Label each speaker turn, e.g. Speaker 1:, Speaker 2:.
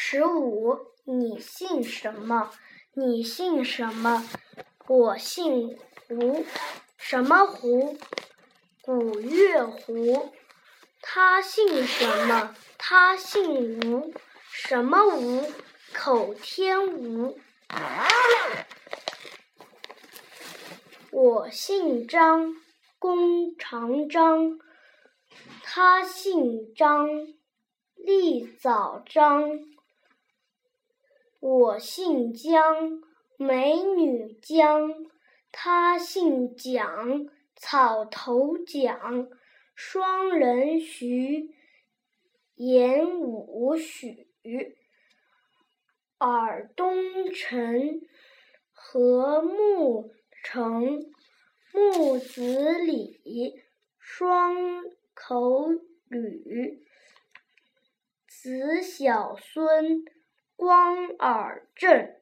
Speaker 1: 十五，你姓什么？你姓什么？我姓胡。什么胡？古月胡。他姓什么？他姓吴。什么吴？口天吴。我姓张，弓长张。他姓张，立早张。我姓姜，美女姜。他姓蒋，草头蒋。双人徐，言午许。尔东陈，和睦成。木子李，双口吕。子小孙，光尔正。